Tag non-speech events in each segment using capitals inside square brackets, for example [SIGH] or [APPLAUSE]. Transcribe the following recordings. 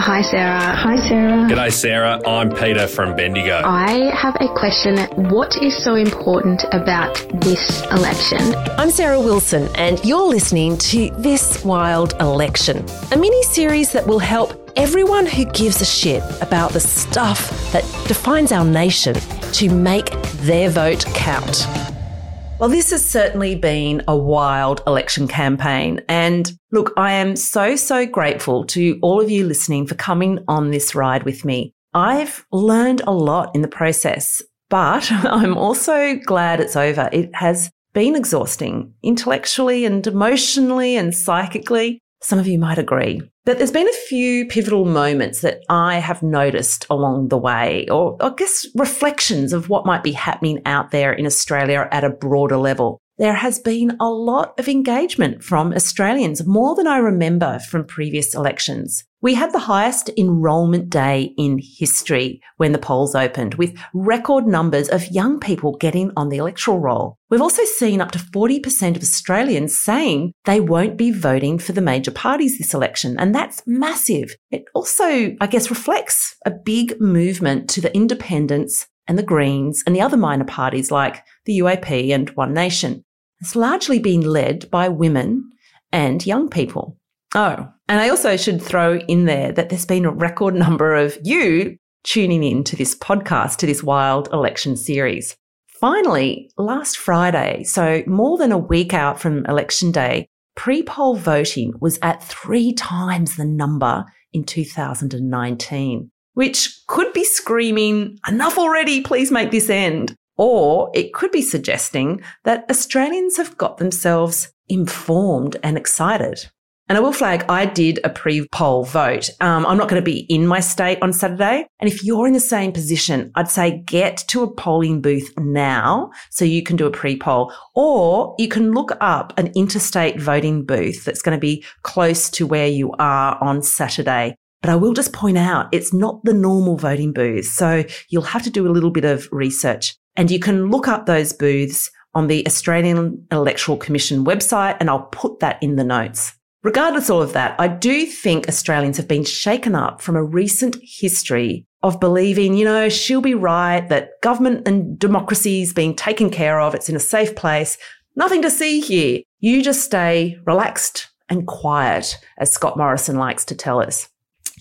Hi, Sarah. Hi, Sarah. G'day, Sarah. I'm Peter from Bendigo. I have a question. What is so important about this election? I'm Sarah Wilson, and you're listening to This Wild Election, a mini series that will help everyone who gives a shit about the stuff that defines our nation to make their vote count. Well, this has certainly been a wild election campaign. And look, I am so, so grateful to all of you listening for coming on this ride with me. I've learned a lot in the process, but [LAUGHS] I'm also glad it's over. It has been exhausting intellectually and emotionally and psychically. Some of you might agree. But there's been a few pivotal moments that I have noticed along the way, or I guess reflections of what might be happening out there in Australia at a broader level. There has been a lot of engagement from Australians, more than I remember from previous elections. We had the highest enrolment day in history when the polls opened, with record numbers of young people getting on the electoral roll. We've also seen up to 40% of Australians saying they won't be voting for the major parties this election, and that's massive. It also, I guess, reflects a big movement to the independents and the Greens and the other minor parties like the UAP and One Nation. It's largely been led by women and young people. Oh, and I also should throw in there that there's been a record number of you tuning in to this podcast, to this wild election series. Finally, last Friday, so more than a week out from election day, pre poll voting was at three times the number in 2019, which could be screaming, enough already, please make this end. Or it could be suggesting that Australians have got themselves informed and excited. And I will flag, I did a pre poll vote. Um, I'm not going to be in my state on Saturday. And if you're in the same position, I'd say get to a polling booth now so you can do a pre poll. Or you can look up an interstate voting booth that's going to be close to where you are on Saturday. But I will just point out it's not the normal voting booth. So you'll have to do a little bit of research. And you can look up those booths on the Australian Electoral Commission website, and I'll put that in the notes. Regardless of all of that, I do think Australians have been shaken up from a recent history of believing, you know, she'll be right, that government and democracy is being taken care of, it's in a safe place, nothing to see here. You just stay relaxed and quiet, as Scott Morrison likes to tell us.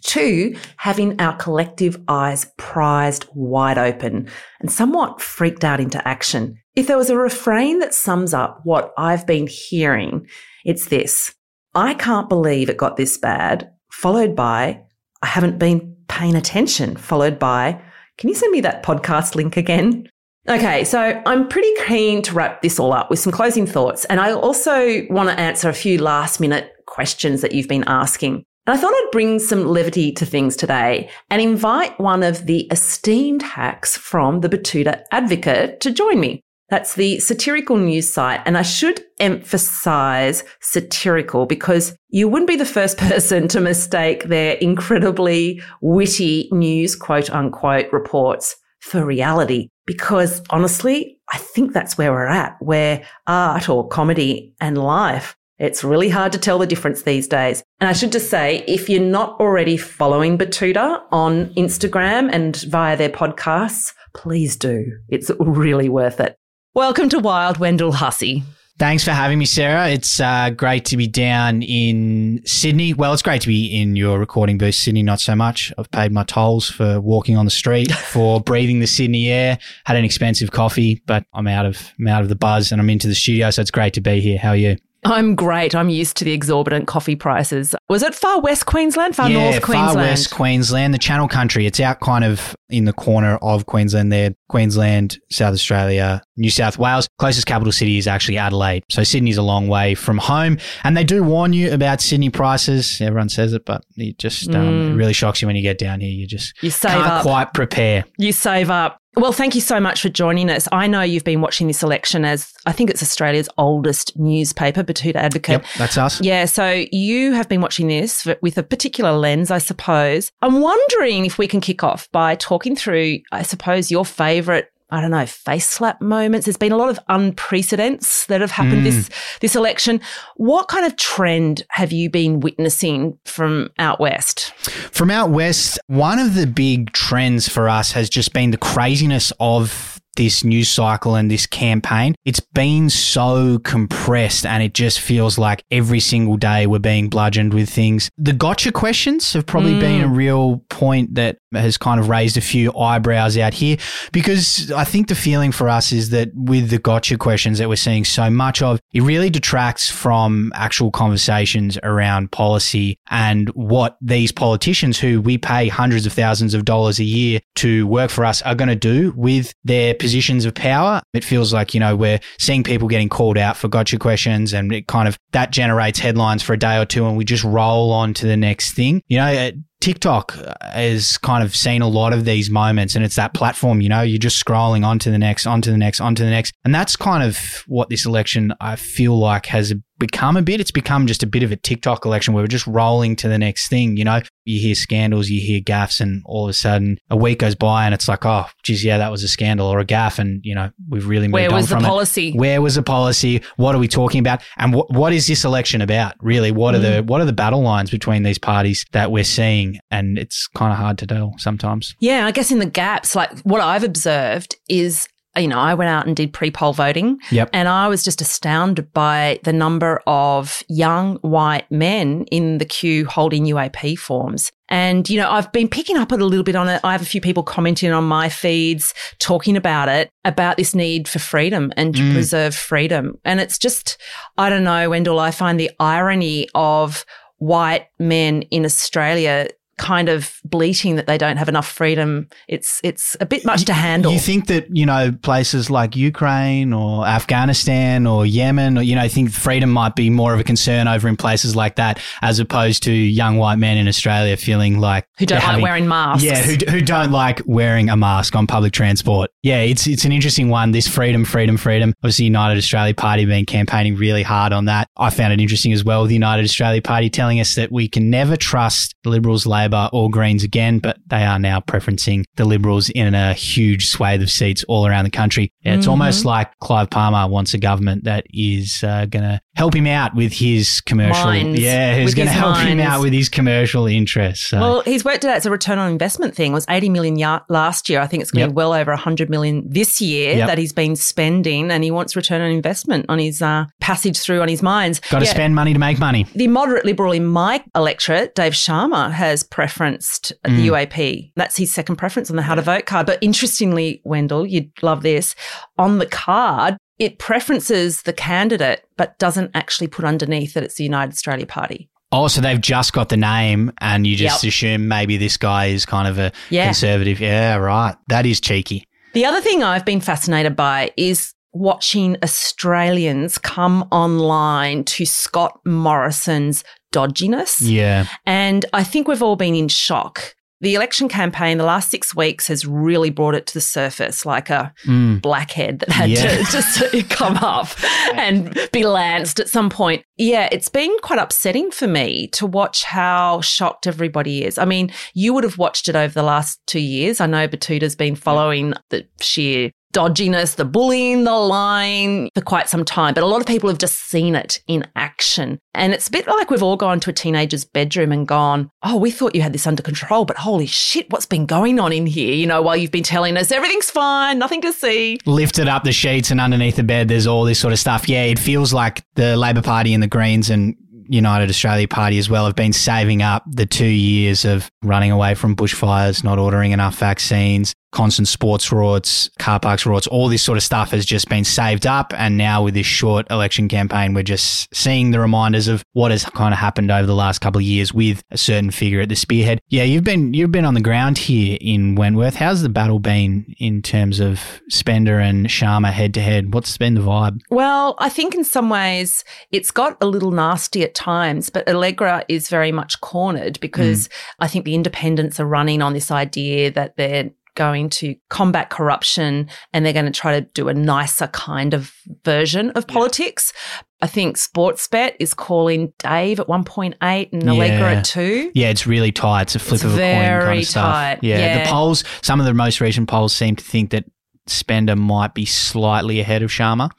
Two, having our collective eyes prized wide open and somewhat freaked out into action. If there was a refrain that sums up what I've been hearing, it's this. I can't believe it got this bad, followed by, I haven't been paying attention, followed by, can you send me that podcast link again? Okay, so I'm pretty keen to wrap this all up with some closing thoughts. And I also want to answer a few last minute questions that you've been asking. And I thought I'd bring some levity to things today and invite one of the esteemed hacks from the Betoota Advocate to join me. That's the satirical news site. And I should emphasize satirical because you wouldn't be the first [LAUGHS] person to mistake their incredibly witty news, quote unquote, reports for reality. Because honestly, I think that's where we're at, where art or comedy and life it's really hard to tell the difference these days. And I should just say, if you're not already following Betoota on Instagram and via their podcasts, please do. It's really worth it. Welcome to Wild Wendell Hussey. Thanks for having me, Sarah. It's uh, great to be down in Sydney. Well, it's great to be in your recording booth. Sydney, not so much. I've paid my tolls for walking on the street, [LAUGHS] for breathing the Sydney air. Had an expensive coffee, but I'm out of I'm out of the buzz and I'm into the studio, so it's great to be here. How are you? I'm great. I'm used to the exorbitant coffee prices. Was it far west Queensland, far yeah, north Queensland? far west Queensland, the Channel Country. It's out kind of in the corner of Queensland there. Queensland, South Australia, New South Wales. Closest capital city is actually Adelaide. So Sydney's a long way from home. And they do warn you about Sydney prices. Everyone says it, but it just um, it really shocks you when you get down here. You just Mm. You save can't up. quite prepare. You save up. Well, thank you so much for joining us. I know you've been watching this election as I think it's Australia's oldest newspaper, Betoota Advocate. Yep, that's us. Yeah, so you have been watching this with a particular lens, I suppose. I'm wondering if we can kick off by talking through, I suppose, your favourite. I don't know, face slap moments. There's been a lot of unprecedents that have happened this mm. this election. What kind of trend have you been witnessing from out west? From out west, one of the big trends for us has just been the craziness of this news cycle and this campaign. It's been so compressed and it just feels like every single day we're being bludgeoned with things. The gotcha questions have probably mm. been a real point that has kind of raised a few eyebrows out here because I think the feeling for us is that with the gotcha questions that we're seeing so much of, it really detracts from actual conversations around policy and what these politicians who we pay hundreds of thousands of dollars a year to work for us are going to do with their positions of power. It feels like, you know, we're seeing people getting called out for gotcha questions and it kind of that generates headlines for a day or two and we just roll on to the next thing. You know, uh, TikTok has kind of seen a lot of these moments and it's that platform, you know, you're just scrolling onto the next, onto the next, onto the next. And that's kind of what this election I feel like has become a bit. It's become just a bit of a TikTok election where we're just rolling to the next thing, you know. You hear scandals, you hear gaffs, and all of a sudden a week goes by and it's like, oh, geez, yeah, that was a scandal or a gaff. And, you know, we've really moved Where on was the from it. policy? Where was the policy? What are we talking about? And what what is this election about? Really, what are Mm. the what are the battle lines between these parties that we're seeing? And it's kind of hard to tell sometimes. Yeah, I guess in the gaps, like what I've observed is, you know, I went out and did pre poll voting. Yep. And I was just astounded by the number of young white men in the queue holding UAP forms. And, you know, I've been picking up a little bit on it. I have a few people commenting on my feeds, talking about it, about this need for freedom and to mm. preserve freedom. And it's just, I don't know, Wendell, I find the irony of white men in Australia kind of bleating that they don't have enough freedom. It's it's a bit much to handle. You think that you know places like Ukraine or Afghanistan or Yemen, or you know, think freedom might be more of a concern over in places like that, as opposed to young white men in Australia feeling like Who don't like having- wearing masks. Yeah, who, who don't like wearing a mask on public transport. Yeah, it's it's an interesting one. This freedom, freedom, freedom. Obviously, United Australia Party been campaigning really hard on that. I found it interesting as well. The United Australia Party telling us that we can never trust the Liberals, Labor, or Greens again, but they are now preferencing the Liberals in a huge swathe of seats all around the country. Yeah, it's almost like Clive Palmer wants a government that is uh, going to help him out with his commercial. Mines. Yeah, who's going to help him out with his commercial interests. So. Well, he's worked it out. It's a return on investment thing. It was 80 million ya- last year. I think it's going to Yep. be well over 100 million this year Yep. that he's been spending, and he wants return on investment on his uh, passage through on his mines. Got to Yeah. spend money to make money. The moderate liberal in my electorate, Dave Sharma, has preferenced Mm. the UAP. That's his second preference on the how to vote card. But interestingly, Wendell, you'd love this. On the card, it preferences the candidate, but doesn't actually put underneath that it's the United Australia Party. Oh, so they've just got the name and you just Yep. assume maybe this guy is kind of a Yeah. conservative. Yeah, right. That is cheeky. The other thing I've been fascinated by is watching Australians come online to Scott Morrison's dodginess. Yeah. And I think we've all been in shock. The election campaign, the last six weeks, has really brought it to the surface like a Mm. blackhead that had Yeah. to [LAUGHS] just come up [LAUGHS] and be lanced at some point. Yeah, it's been quite upsetting for me to watch how shocked everybody is. I mean, you would have watched it over the last two years. I know Betoota's been following the sheer dodginess, the bullying, the lying for quite some time. But a lot of people have just seen it in action. And it's a bit like we've all gone to a teenager's bedroom and gone, Oh, we thought you had this under control, but holy shit, what's been going on in here? You know, while you've been telling us everything's fine, nothing to see. Lifted up the sheets and underneath the bed, there's all this sort of stuff. Yeah, it feels like the Labor Party and the Greens and United Australia Party as well have been saving up the two years of running away from bushfires, not ordering enough vaccines, constant sports rorts, car parks rorts, all this sort of stuff has just been saved up. And now with this short election campaign, we're just seeing the reminders of what has kind of happened over the last couple of years with a certain figure at the spearhead. Yeah, you've been you've been on the ground here in Wentworth. How's the battle been in terms of Spender and Sharma head to head? What's been the vibe? Well, I think in some ways it's got a little nasty at times, but Allegra is very much cornered because mm. I think the independents are running on this idea that they're going to combat corruption and they're going to try to do a nicer kind of version of politics. I think Sportsbet is calling Dave at 1.8 and yeah. Allegra at 2. Yeah, it's really tight. It's a flip it's of a coin kind of stuff. Tight. Yeah. yeah, the polls, some of the most recent polls seem to think that Spender might be slightly ahead of Sharma.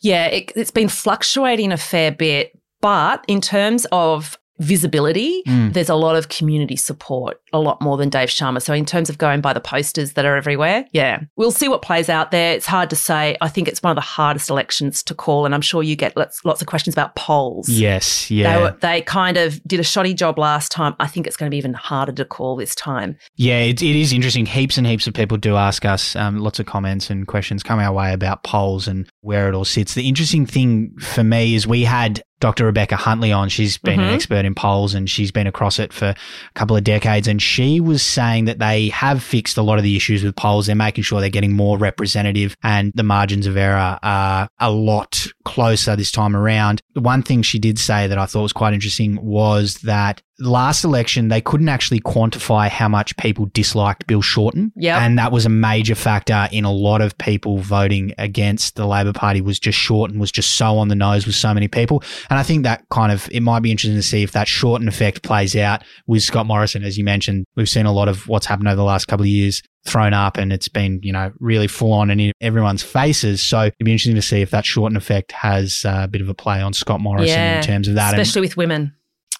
Yeah, it, it's been fluctuating a fair bit. But in terms of visibility, mm. there's a lot of community support, a lot more than Dave Sharma. So, in terms of going by the posters that are everywhere, yeah, we'll see what plays out there. It's hard to say. I think it's one of the hardest elections to call, and I'm sure you get lots, lots of questions about polls. Yes, yeah. They, were, they kind of did a shoddy job last time. I think it's going to be even harder to call this time. Yeah, it, it is interesting. Heaps and heaps of people do ask us um, lots of comments and questions come our way about polls and where it all sits. The interesting thing for me is we had Dr. Rebecca Huntley on. She's been mm-hmm. an expert in polls and she's been across it for a couple of decades. And she was saying that they have fixed a lot of the issues with polls. They're making sure they're getting more representative and the margins of error are a lot closer this time around. The one thing she did say that I thought was quite interesting was that last election, they couldn't actually quantify how much people disliked Bill Shorten. Yeah. And that was a major factor in a lot of people voting against the Labor Party was just Shorten was just so on the nose with so many people. And I think that kind of, it might be interesting to see if that Shorten effect plays out with Scott Morrison. As you mentioned, we've seen a lot of what's happened over the last couple of years thrown up and it's been, you know, really full on in everyone's faces. So it'd be interesting to see if that Shorten effect has uh, a bit of a play on Scott Morrison yeah, in terms of that. Especially and, with women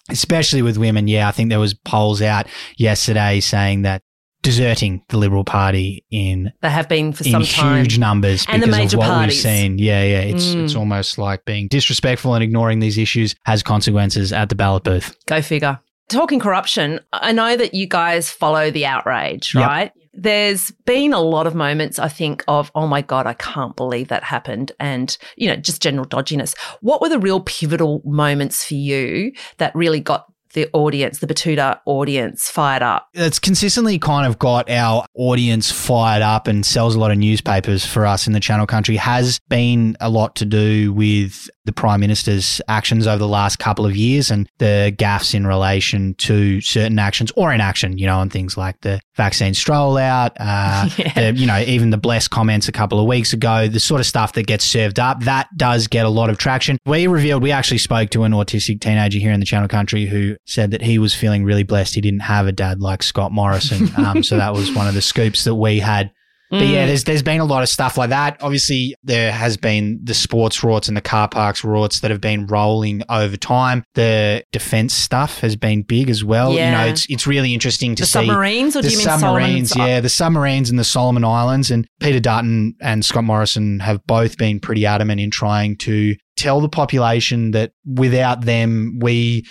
especially with women. Yeah, I think there was polls out yesterday saying that deserting the Liberal Party in they have been for some time huge numbers and because the major of what parties. we've seen. Yeah, yeah, it's mm. it's almost like being disrespectful and ignoring these issues has consequences at the ballot booth. Go figure. Talking corruption, I know that you guys follow the outrage, yep. There's been a lot of moments, I think, of, oh my God, I can't believe that happened. And, you know, just general dodginess. What were the real pivotal moments for you that really got the audience, the Betoota audience, fired up? It's consistently kind of got our audience fired up and sells a lot of newspapers for us in the Channel Country. Has been a lot to do with the Prime Minister's actions over the last couple of years and the gaffes in relation to certain actions or inaction, you know, on things like the vaccine stroll out, uh, [LAUGHS] yeah. the, you know, even the blessed comments a couple of weeks ago, the sort of stuff that gets served up, that does get a lot of traction. We revealed, we actually spoke to an autistic teenager here in the Channel Country who said that he was feeling really blessed he didn't have a dad like Scott Morrison. [LAUGHS] Um, so that was one of the scoops that we had but yeah, mm. there's there's been a lot of stuff like that. Obviously, there has been the sports rorts and the car parks rorts that have been rolling over time. The defense stuff has been big as well. Yeah. You know, it's it's really interesting to the see submarines. Or the do you mean submarines? Yeah, the submarines and the Solomon Islands. And Peter Dutton and Scott Morrison have both been pretty adamant in trying to tell the population that without them, we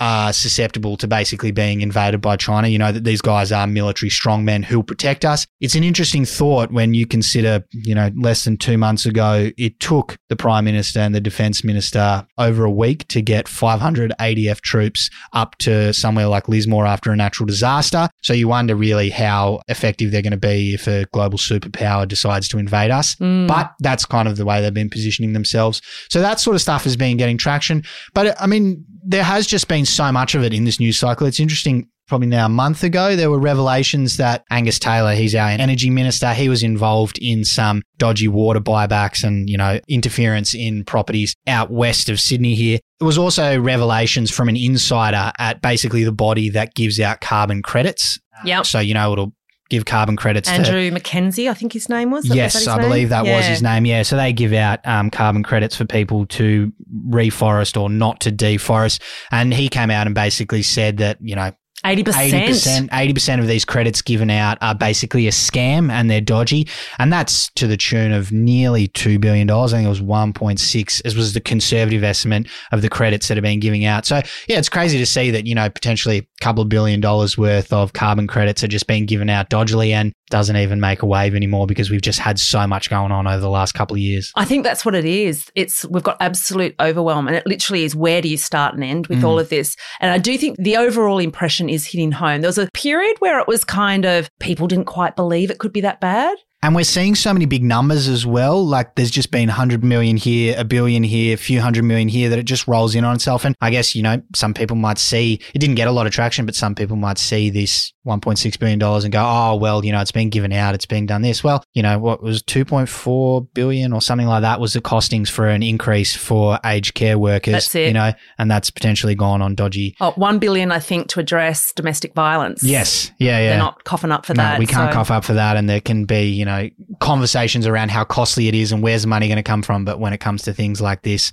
are susceptible to basically being invaded by China. You know, that these guys are military strongmen who'll protect us. It's an interesting thought when you consider, you know, less than two months ago, it took the Prime Minister and the Defence Minister over a week to get 500 ADF troops up to somewhere like Lismore after a natural disaster. So you wonder really how effective they're going to be if a global superpower decides to invade us. Mm. But that's kind of the way they've been positioning themselves. So that sort of stuff has been getting traction. But I mean, there has just been so much of it in this news cycle. It's interesting. Probably now a month ago, there were revelations that Angus Taylor, he's our energy minister, he was involved in some dodgy water buybacks and, you know, interference in properties out west of Sydney here. There was also revelations from an insider at basically the body that gives out carbon credits. Yep. So, you know, it'll give carbon credits to Andrew Mackenzie, I think his name was. Is that- is that Yes, his I name? believe that was his name. Yeah, so they give out um, carbon credits for people to reforest or not to deforest. And he came out and basically said that you know 80%. 80%, 80% of these credits given out are basically a scam and they're dodgy. And that's to the tune of nearly $2 billion. I think it was 1.6. This was the conservative estimate of the credits that are being giving out. So yeah, it's crazy to see that, you know, potentially couple of billion dollars worth of carbon credits are just being given out dodgily and doesn't even make a wave anymore because we've just had so much going on over the last couple of years. I think that's what it is. It's we've got absolute overwhelm, and it literally is where do you start and end Mm. with all of this? And I do think the overall impression is hitting home. There was a period where it was kind of people didn't quite believe it could be that bad. And we're seeing so many big numbers as well. Like there's just been 100 million here, a billion here, a few hundred million here that it just rolls in on itself. And I guess, you know, some people might see it didn't get a lot of traction, but some people might see this $1.6 billion and go, oh, well, you know, it's been given out, it's being done this. Well, you know, what was 2.4 billion or something like that was the costings for an increase for aged care workers, That's it. you know, and that's potentially gone on dodgy. Oh, one billion, I think, to address domestic violence. Yes. Yeah. Yeah. They're not coughing up for no, that. we can't so- cough up for that, and there can be, you know, conversations around how costly it is and where's the money going to come from. But when it comes to things like this,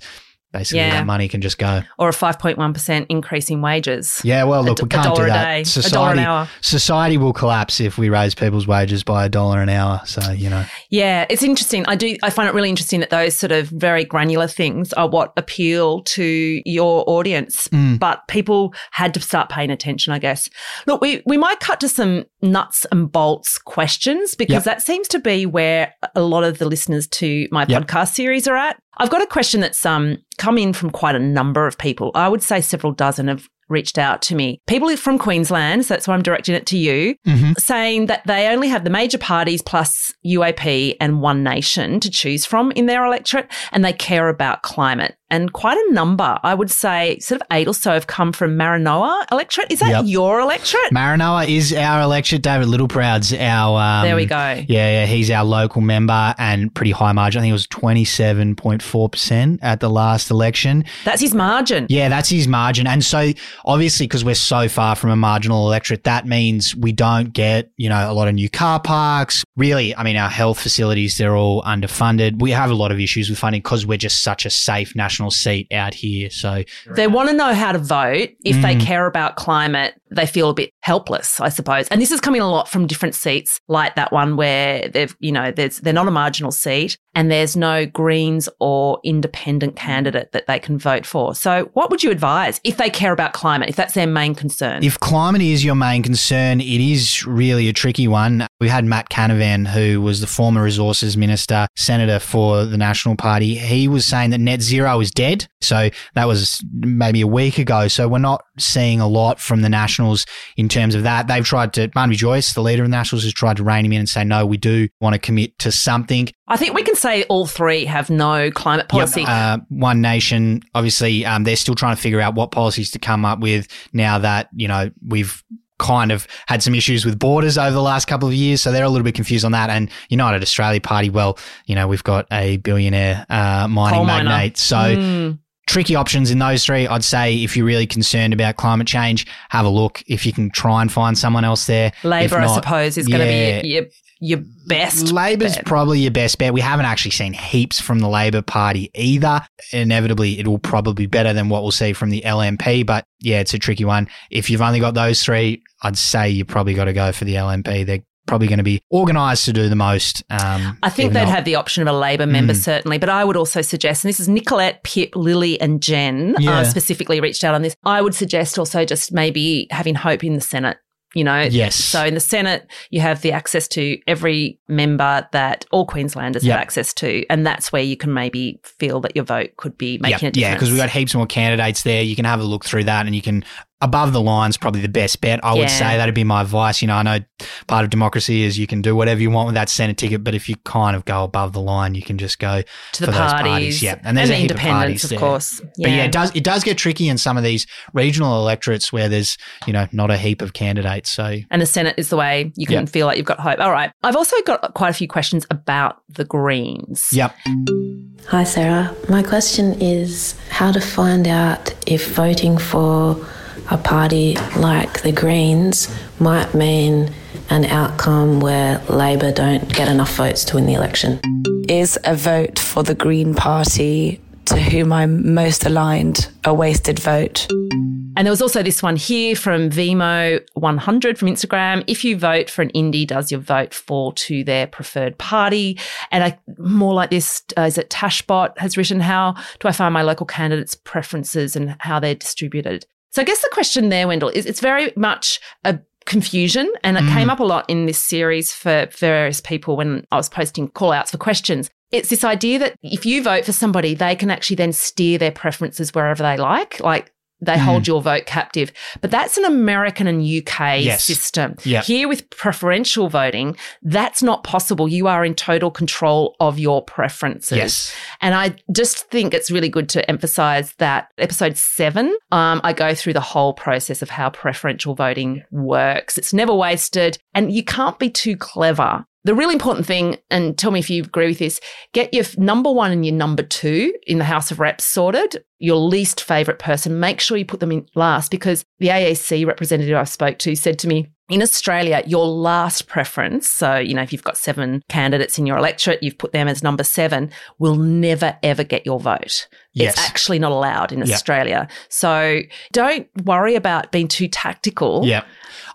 basically Yeah. that money can just go. Or a 5.1% increase in wages. Yeah, well, look, A we can't do a that. Society, dollar an hour. society will collapse if we raise people's wages by a dollar an hour. So you know, Yeah, it's interesting. I do. I find it really interesting that those sort of very granular things are what appeal to your audience. Mm. But people had to start paying attention, I guess. Look, we we might cut to some nuts and bolts questions because Yep. that seems to be where a lot of the listeners to my Yep. podcast series are at. I've got a question that's um come in from quite a number of people. I would say several dozen have reached out to me. People from Queensland, so that's why I'm directing it to you saying that they only have the major parties plus UAP and One Nation to choose from in their electorate, and they care about climate. And quite a number, I would say, sort of eight or so, have come from Maranoa electorate. Is that Yep. your electorate? Maranoa is our electorate. David Littleproud's our. Um, There we go. Yeah, yeah, he's our local member and pretty high margin. I think it was twenty seven point four percent at the last election. That's his margin. Yeah, that's his margin. And so obviously because we're so far from a marginal electorate, that means we don't get, you know, a lot of new car parks. Really, I mean, our health facilities, they're all underfunded. We have a lot of issues with funding because we're just such a safe national seat out here. So They want to know how to vote. If they Mm. care about climate, they feel a bit helpless, I suppose. And this is coming a lot from different seats, like that one where they've, you know, there's they're not a marginal seat and there's no Greens or independent candidate that they can vote for. So, what would you advise if they care about climate, if that's their main concern? If climate is your main concern, it is really a tricky one. We had Matt Canavan, who was the former resources minister, senator for the National Party. He was saying that net zero is dead. So that was maybe a week ago. So we're not seeing a lot from the Nationals in terms of that. They've tried to, Barnaby Joyce, the leader of the Nationals, has tried to rein him in and say, no, we do want to commit to something. I think we can say all three have no climate policy. Yep. Uh, One Nation, obviously, um, they're still trying to figure out what policies to come up with now that, you know, we've kind of had some issues with borders over the last couple of years. So they're a little bit confused on that. And United Australia Party, well, you know, we've got a billionaire uh, mining Coal miner. magnate. So Mm. tricky options in those three. I'd say if you're really concerned about climate change, have a look. If you can try and find someone else there. Labor, I suppose, is going to be your, your best. Labor's bet. probably your best bet. We haven't actually seen heaps from the Labor Party either. Inevitably, it will probably be better than what we'll see from the LNP. But yeah, it's a tricky one. If you've only got those three, I'd say you probably got to go for the LNP. They're probably going to be organised to do the most. Um, I think they'd not- have the option of a Labor member, Mm. certainly. But I would also suggest, and this is Nicolette, Pip, Lily, and Jen Yeah. uh, specifically reached out on this. I would suggest also just maybe having hope in the Senate. You know, Yes. So in the Senate, you have the access to every member that all Queenslanders Yep. have access to, and that's where you can maybe feel that your vote could be making Yep, a difference. Yeah, because we've got heaps more candidates there. You can have a look through that and you can, above the line's probably the best bet. I Yeah. would say that'd be my advice. You know, I know part of democracy is you can do whatever you want with that Senate ticket, but if you kind of go above the line, you can just go to the for those parties, Yeah, and there's the a heap of independents, parties of there. course. But yeah, it does it does get tricky in some of these regional electorates where there's you know not a heap of candidates. So and the Senate is the way you can Yep. feel like you've got hope. All right. I've also got quite a few questions about the Greens. yep, Hi, Sarah. My question is how to find out if voting for a party like the Greens might mean an outcome where Labor don't get enough votes to win the election? Is a vote for the Green Party, to whom I'm most aligned, a wasted vote? And there was also this one here from Vimo100 from Instagram. If you vote for an indie, does your vote fall to their preferred party? And I, more like this, uh, is it Tashbot has written, how do I find my local candidates' preferences and how they're distributed? So I guess the question there, Wendell, is it's very much a confusion and it mm. came up a lot in this series for various people when I was posting call outs for questions. It's this idea that if you vote for somebody, they can actually then steer their preferences wherever they like. Like they mm. hold your vote captive. But that's an American and UK yes. system. Yep. Here with preferential voting, that's not possible. You are in total control of your preferences. Yes. And I just think it's really good to emphasize that episode seven, um, I go through the whole process of how preferential voting works. It's never wasted and you can't be too clever the really important thing, and tell me if you agree with this, get your number one and your number two in the House of Reps sorted, your least favourite person. Make sure you put them in last because the AEC representative I spoke to said to me, in Australia, your last preference, so, you know, if you've got seven candidates in your electorate, you've put them as number seven, will never, ever get your vote. Yes. It's actually not allowed in Australia. So don't worry about being too tactical. Yeah.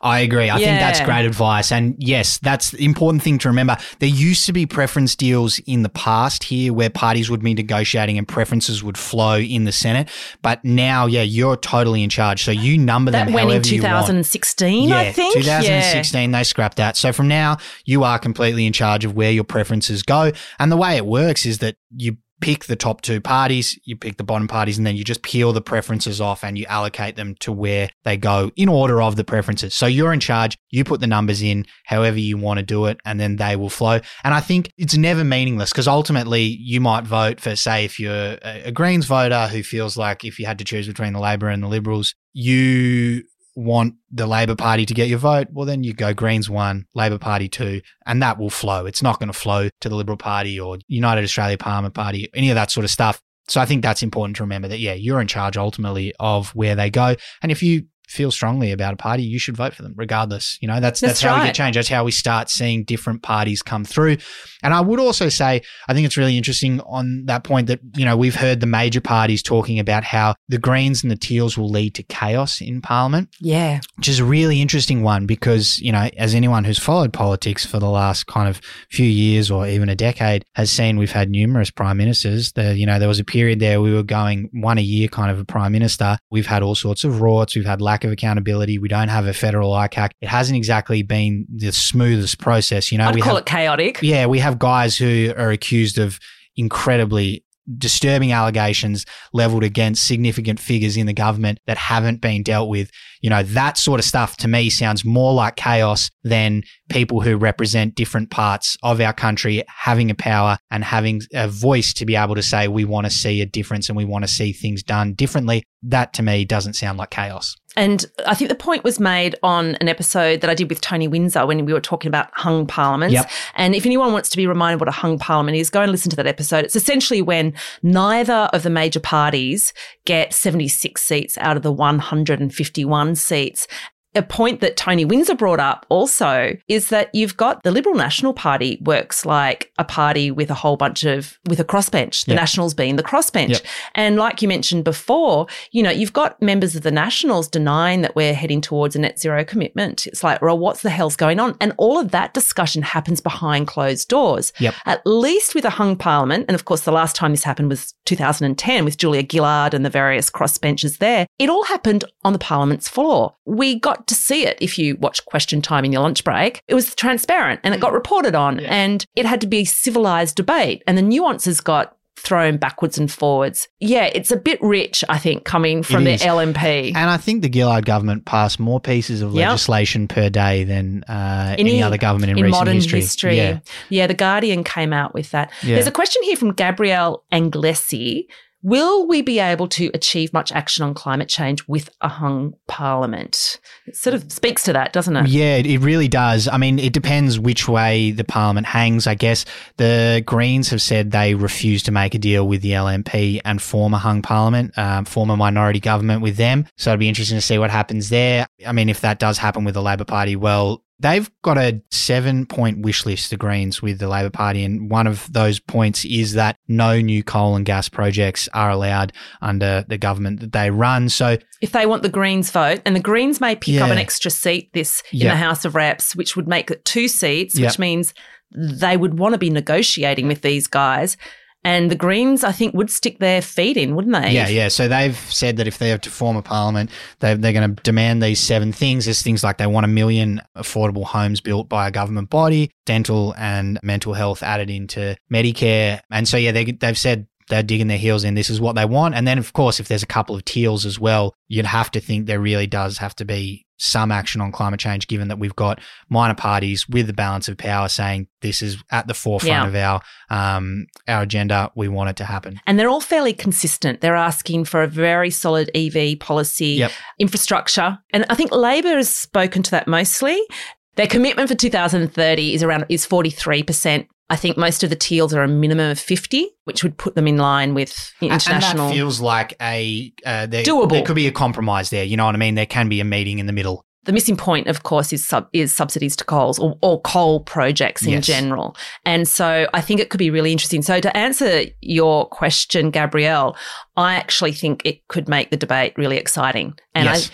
I agree. I yeah. think that's great advice. And yes, that's the important thing to remember. There used to be preference deals in the past here where parties would be negotiating and preferences would flow in the Senate. But now, yeah, you're totally in charge. So you number that them went in 2016, I think. 2016, yeah. they scrapped that. So from now, you are completely in charge of where your preferences go. And the way it works is that you pick the top two parties, you pick the bottom parties, and then you just peel the preferences off and you allocate them to where they go in order of the preferences. So you're in charge, you put the numbers in however you want to do it, and then they will flow. And I think it's never meaningless because ultimately you might vote for, say, if you're a Greens voter who feels like if you had to choose between the Labor and the Liberals, you want the Labor Party to get your vote, well, then you go Greens one, Labor Party two, and that will flow. It's not going to flow to the Liberal Party or United Australia Parliament Party, any of that sort of stuff. So I think that's important to remember that, yeah, you're in charge ultimately of where they go. And if you feel strongly about a party, you should vote for them regardless. You know, that's, that's, that's how right. we get change. That's how we start seeing different parties come through. And I would also say, I think it's really interesting on that point that, you know, we've heard the major parties talking about how the Greens and the Teals will lead to chaos in Parliament. Yeah. Which is a really interesting one because, you know, as anyone who's followed politics for the last kind of few years or even a decade has seen, we've had numerous prime ministers. The, you know, there was a period there we were going one a year kind of a prime minister. We've had all sorts of rorts. We've had lack of accountability. We don't have a federal ICAC. It hasn't exactly been the smoothest process. You know, I'd we call have, it chaotic. Yeah. We have guys who are accused of incredibly disturbing allegations leveled against significant figures in the government that haven't been dealt with. You know, that sort of stuff to me sounds more like chaos than people who represent different parts of our country having a power and having a voice to be able to say, we want to see a difference and we want to see things done differently. That to me doesn't sound like chaos. And I think the point was made on an episode that I did with Tony Windsor when we were talking about hung parliaments. Yep. And if anyone wants to be reminded what a hung parliament is, go and listen to that episode. It's essentially when neither of the major parties get 76 seats out of the 151 seats a point that Tony Windsor brought up also is that you've got the Liberal National Party works like a party with a whole bunch of, with a crossbench, the yep. Nationals being the crossbench. Yep. And like you mentioned before, you know, you've got members of the Nationals denying that we're heading towards a net zero commitment. It's like, well, what's the hell's going on? And all of that discussion happens behind closed doors. Yep. At least with a hung parliament. And of course, the last time this happened was 2010 with Julia Gillard and the various crossbenchers there. It all happened on the parliament's floor. We got to see it if you watch Question Time in your lunch break. It was transparent and it got reported on yeah. and it had to be civilized debate and the nuances got thrown backwards and forwards. Yeah, it's a bit rich, I think, coming from the LNP. And I think the Gillard government passed more pieces of yep. legislation per day than uh, any, any, other government in, in recent modern history. history. Yeah. yeah, the Guardian came out with that. Yeah. There's a question here from Gabrielle Anglesi Will we be able to achieve much action on climate change with a hung parliament? It sort of speaks to that, doesn't it? Yeah, it really does. I mean, it depends which way the parliament hangs, I guess. The Greens have said they refuse to make a deal with the LNP and form a hung parliament, um, form a minority government with them. So it'd be interesting to see what happens there. I mean, if that does happen with the Labor Party, well, they've got a seven point wish list, the Greens, with the Labor Party. And one of those points is that no new coal and gas projects are allowed under the government that they run. So if they want the Greens vote, and the Greens may pick up an extra seat this in Yeah. the House of Reps, which would make it two seats, Yeah. which means they would want to be negotiating with these guys. And the Greens, I think, would stick their feet in, wouldn't they? Yeah, yeah. So they've said that if they have to form a parliament, they, they're going to demand these seven things. There's things like they want a million affordable homes built by a government body, dental and mental health added into Medicare. And so, yeah, they, they've said they're digging their heels in. This is what they want. And then, of course, if there's a couple of teals as well, you'd have to think there really does have to be some action on climate change, given that we've got minor parties with the balance of power saying this is at the forefront Yeah. of our um, our agenda. We want it to happen. And they're all fairly consistent. They're asking for a very solid EV policy, Yep. infrastructure. And I think Labor has spoken to that mostly. Their commitment for 2030 is around is 43%. I think most of the teals are a minimum of 50, which would put them in line with international. And that feels like a uh, there, Doable. There could be a compromise there. You know what I mean? There can be a meeting in the middle. the missing point, of course, is sub- is subsidies to coals or, or coal projects in Yes. general. And so I think it could be really interesting. So to answer your question, Gabrielle, I actually think it could make the debate really exciting. And Yes. I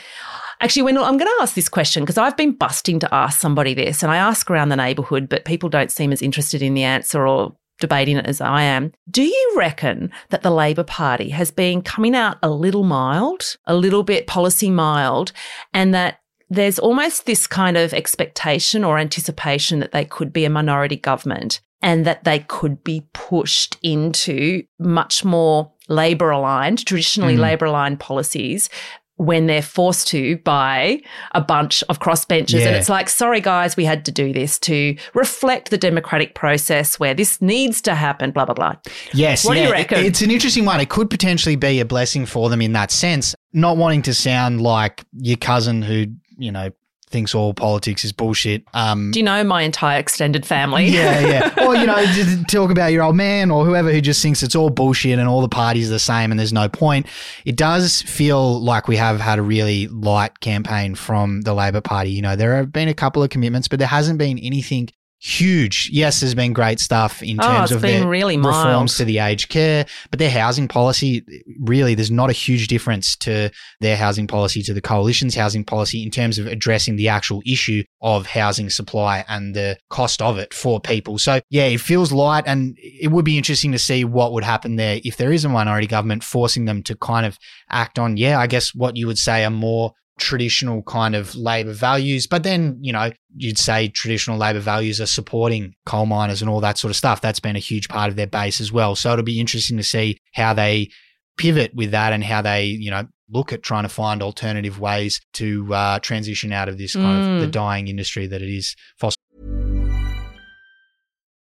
actually, when I'm going to ask this question because I've been busting to ask somebody this, and I ask around the neighbourhood, but people don't seem as interested in the answer or debating it as I am. Do you reckon that the Labor Party has been coming out a little mild, a little bit policy mild, and that there's almost this kind of expectation or anticipation that they could be a minority government and that they could be pushed into much more Labor aligned, traditionally Mhm. Labor aligned policies when they're forced to by a bunch of crossbenchers. And it's like, sorry, guys, we had to do this to reflect the democratic process where this needs to happen, blah, blah, blah. Yes. What do you reckon? It's an interesting one. It could potentially be a blessing for them in that sense. Not wanting to sound like your cousin who, you know, thinks all politics is bullshit. Um, Do you know my entire extended family? yeah, yeah. [LAUGHS] Or, you know, just talk about your old man or whoever who just thinks it's all bullshit and all the parties are the same and there's no point. It does feel like we have had a really light campaign from the Labor Party. You know, there have been a couple of commitments, but there hasn't been anything huge. Yes, there's been great stuff in Oh, terms it's of their really reforms mild. to the aged care, but their housing policy, really, there's not a huge difference to their housing policy to the coalition's housing policy in terms of addressing the actual issue of housing supply and the cost of it for people. So, yeah, it feels light, and it would be interesting to see what would happen there if there is a minority government forcing them to kind of act on, yeah, I guess what you would say a more traditional kind of labor values. But then, you know, you'd say traditional labor values are supporting coal miners and all that sort of stuff. That's been a huge part of their base as well. So it'll be interesting to see how they pivot with that and how they, you know, look at trying to find alternative ways to uh, transition out of this kind Mm. of the dying industry that it is fossil.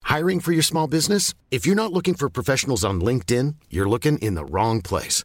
Hiring for your small business? If you're not looking for professionals on LinkedIn, you're looking in the wrong place.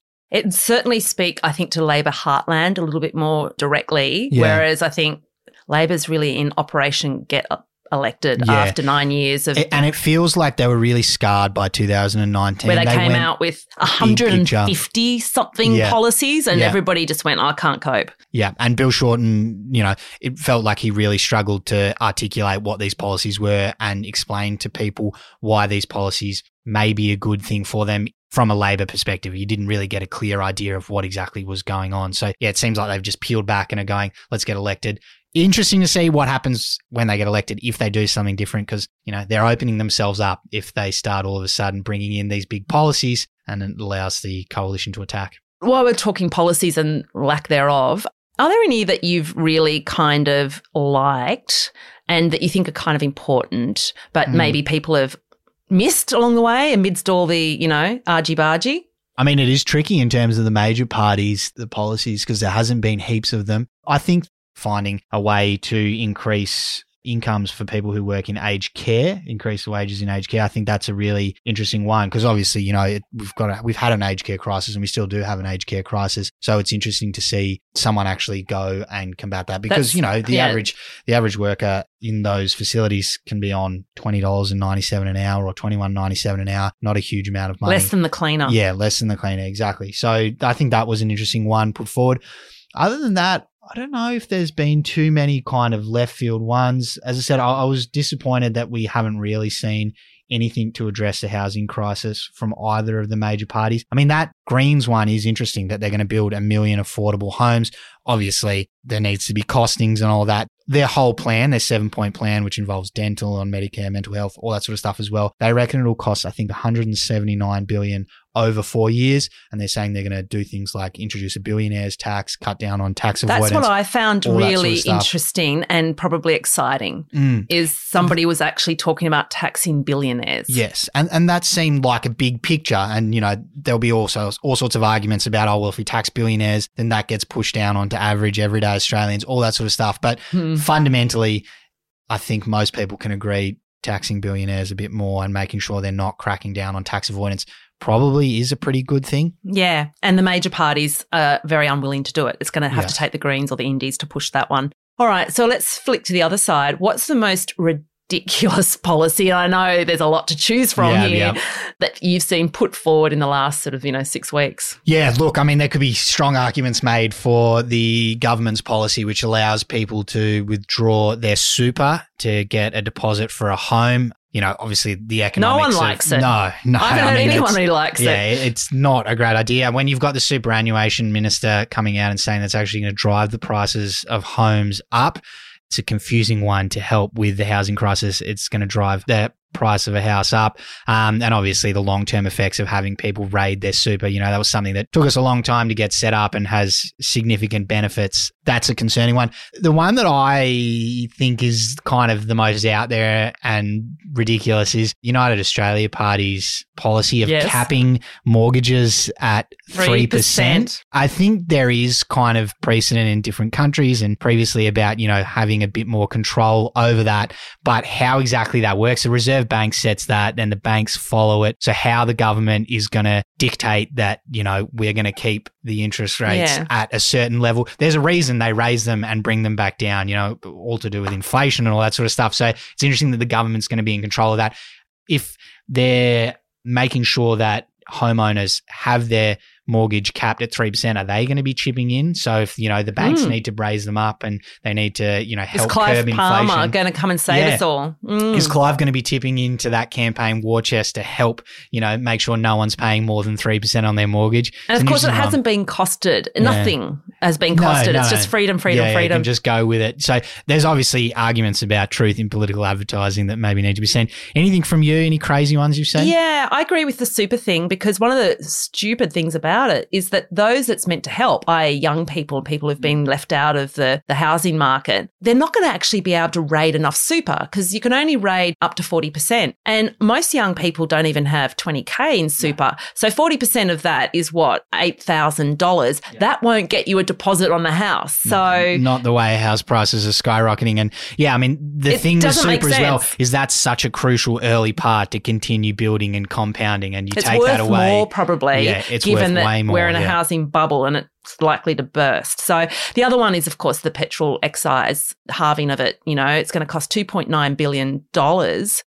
It certainly speak, I think, to Labor heartland a little bit more directly, Yeah. whereas I think Labor's really in Operation Get elected Yeah. after nine years of it, And it feels like they were really scarred by 2019. where they, came out with big 150 something Yeah. policies and everybody just went, I can't cope. Yeah, and Bill Shorten, you know, it felt like he really struggled to articulate what these policies were and explain to people why these policies may be a good thing for them from a Labor perspective. You didn't really get a clear idea of what exactly was going on. So, yeah, it seems like they've just peeled back and are going, let's get elected, interesting to see what happens when they get elected if they do something different because you know they're opening themselves up if they start all of a sudden bringing in these big policies and it allows the coalition to attack while we're talking policies and lack thereof are there any that you've really kind of liked and that you think are kind of important but mm. maybe people have missed along the way amidst all the you know argy bargy I mean, it is tricky in terms of the major parties, the policies, because there hasn't been heaps of them. I think finding a way to increase incomes for people who work in aged care, increase the wages in aged care. I think that's a really interesting one because obviously, you know, it, we've got a, we've had an aged care crisis and we still do have an aged care crisis. So it's interesting to see someone actually go and combat that because that's, you know the yeah. average the average worker in those facilities can be on twenty dollars and ninety seven an hour or twenty one ninety seven an hour. Not a huge amount of money. Less than the cleaner. Yeah, less than the cleaner. Exactly. So I think that was an interesting one put forward. Other than that, I don't know if there's been too many kind of left field ones. As I said, I, I, was disappointed that we haven't really seen anything to address the housing crisis from either of the major parties. I mean, that Greens one is interesting that they're going to build a million affordable homes. Obviously, there needs to be costings and all that. Their whole plan, their seven point plan, which involves dental and Medicare, mental health, all that sort of stuff as well. They reckon it'll cost, I think, 179 billion over four years. And they're saying they're going to do things like introduce a billionaire's tax, cut down on tax avoidance. That's what I found really sort of interesting and probably exciting mm. is somebody was actually talking about taxing billionaires. Yes. And, and that seemed like a big picture. And, you know, there'll be also all sorts of arguments about, oh, well, if we tax billionaires, then that gets pushed down onto average everyday Australians, all that sort of stuff. But hmm. fundamentally, I think most people can agree taxing billionaires a bit more and making sure they're not cracking down on tax avoidance probably is a pretty good thing. Yeah. And the major parties are very unwilling to do it. It's going to have yes. to take the Greens or the Indies to push that one. All right. So let's flick to the other side. What's the most ridiculous [LAUGHS] policy? I know there's a lot to choose from yeah, here yeah. that you've seen put forward in the last sort of, you know, six weeks. Yeah. Look, I mean, there could be strong arguments made for the government's policy, which allows people to withdraw their super to get a deposit for a home you know, obviously the economics. No one likes of, it. No, no. I haven't I mean, heard anyone who likes yeah, it. Yeah, it's not a great idea. When you've got the superannuation minister coming out and saying that's actually going to drive the prices of homes up, it's a confusing one to help with the housing crisis. It's going to drive the price of a house up. Um, and obviously the long term effects of having people raid their super. You know, that was something that took us a long time to get set up and has significant benefits. That's a concerning one. The one that I think is kind of the most out there and ridiculous is United Australia Party's policy of yes. capping mortgages at 3%. 3%. I think there is kind of precedent in different countries and previously about, you know, having a bit more control over that. But how exactly that works, the Reserve Bank sets that, then the banks follow it. So how the government is going to dictate that, you know, we're going to keep the interest rates yeah. at a certain level. There's a reason they raise them and bring them back down, you know, all to do with inflation and all that sort of stuff. So it's interesting that the government's going to be in control of that. If they're making sure that homeowners have their mortgage capped at 3%, are they going to be chipping in? So if, you know, the banks mm. need to raise them up and they need to, you know, help Is Clive curb Palmer inflation. going to come and save yeah. us all? Mm. Is Clive going to be tipping into that campaign war chest to help, you know, make sure no one's paying more than 3% on their mortgage? And it's of course, it hasn't been costed. Yeah. Nothing has been costed. No, no, it's just freedom, freedom, yeah, freedom. You can just go with it. So there's obviously arguments about truth in political advertising that maybe need to be seen. Anything from you? Any crazy ones you've seen? Yeah, I agree with the super thing because one of the stupid things about it is that those that's meant to help, i.e., young people, people who've been left out of the, the housing market, they're not going to actually be able to raid enough super because you can only raid up to 40%. And most young people don't even have 20K in super. So 40% of that is what? $8,000. Yeah. That won't get you a deposit on the house. So. Not the way house prices are skyrocketing. And yeah, I mean, the thing with super as well is that's such a crucial early part to continue building and compounding. And you it's take that away. more probably. Yeah, it's given worth that way more. We're in a yeah. housing bubble and it's likely to burst. So the other one is, of course, the petrol excise halving of it. You know, it's going to cost $2.9 billion.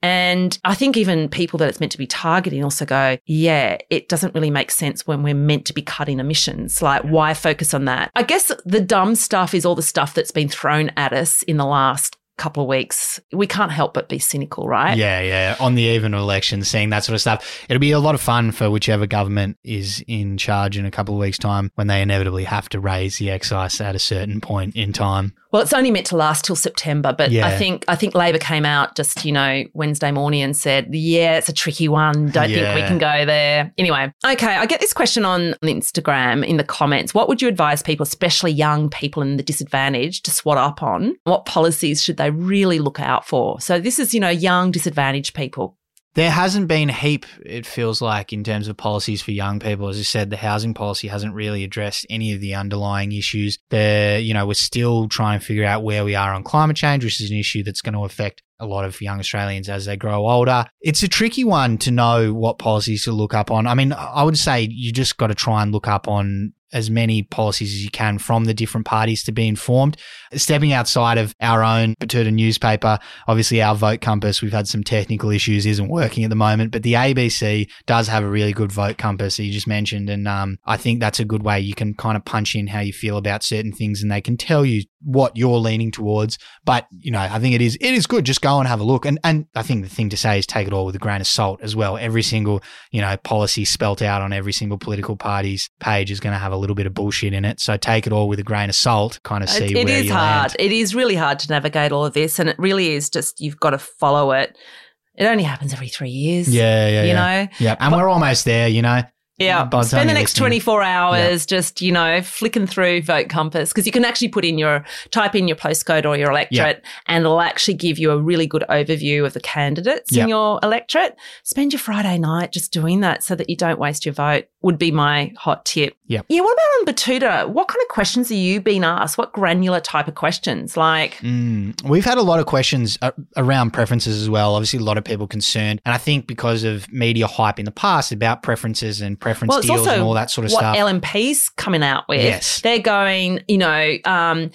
And I think even people that it's meant to be targeting also go, yeah, it doesn't really make sense when we're meant to be cutting emissions. Like, why focus on that? I guess the dumb stuff is all the stuff that's been thrown at us in the last couple of weeks, we can't help but be cynical, right? Yeah, yeah. On the even election, seeing that sort of stuff. It'll be a lot of fun for whichever government is in charge in a couple of weeks' time when they inevitably have to raise the excise at a certain point in time. Well, it's only meant to last till September, but Yeah. I think I think Labor came out just you know Wednesday morning and said, "Yeah, it's a tricky one. Don't think we can go there." Anyway, okay, I get this question on Instagram in the comments. What would you advise people, especially young people in the disadvantaged, to swat up on? What policies should they really look out for? So this is you know young disadvantaged people. There hasn't been a heap, it feels like, in terms of policies for young people. As I said, the housing policy hasn't really addressed any of the underlying issues. There, you know, we're still trying to figure out where we are on climate change, which is an issue that's going to affect a lot of young Australians as they grow older. It's a tricky one to know what policies to look up on. I mean, I would say you just got to try and look up on as many policies as you can from the different parties to be informed. Stepping outside of our own Betoota newspaper, obviously our vote compass, we've had some technical issues, isn't working at the moment, but the ABC does have a really good vote compass that you just mentioned. And um, I think that's a good way you can kind of punch in how you feel about certain things and they can tell you what you're leaning towards. But, you know, I think it is, it is good. Just go and have a look. And, and I think the thing to say is take it all with a grain of salt as well. Every single, you know, policy spelt out on every single political party's page is going to have a little bit of bullshit in it. So take it all with a grain of salt, kind of see It- it where is you hard. land. It is really hard to navigate all of this, and it really is just you've got to follow it. It only happens every three years. Yeah, yeah, you yeah. know. Yeah, and we're almost there, you know. Yeah, By the spend the next listening. 24 hours just, you know, flicking through Vote Compass because you can actually put in your, type in your postcode or your electorate and it'll actually give you a really good overview of the candidates Yeah. in your electorate. Spend your Friday night just doing that so that you don't waste your vote would be my hot tip. Yep. Yeah, what about on Betoota? What kind of questions are you being asked? What granular type of questions? Like, Mm, we've had a lot of questions uh, around preferences as well. Obviously, a lot of people concerned, and I think because of media hype in the past about preferences and preference well, deals and all that sort of what stuff. LNP's coming out with. Yes. They're going, you know, um,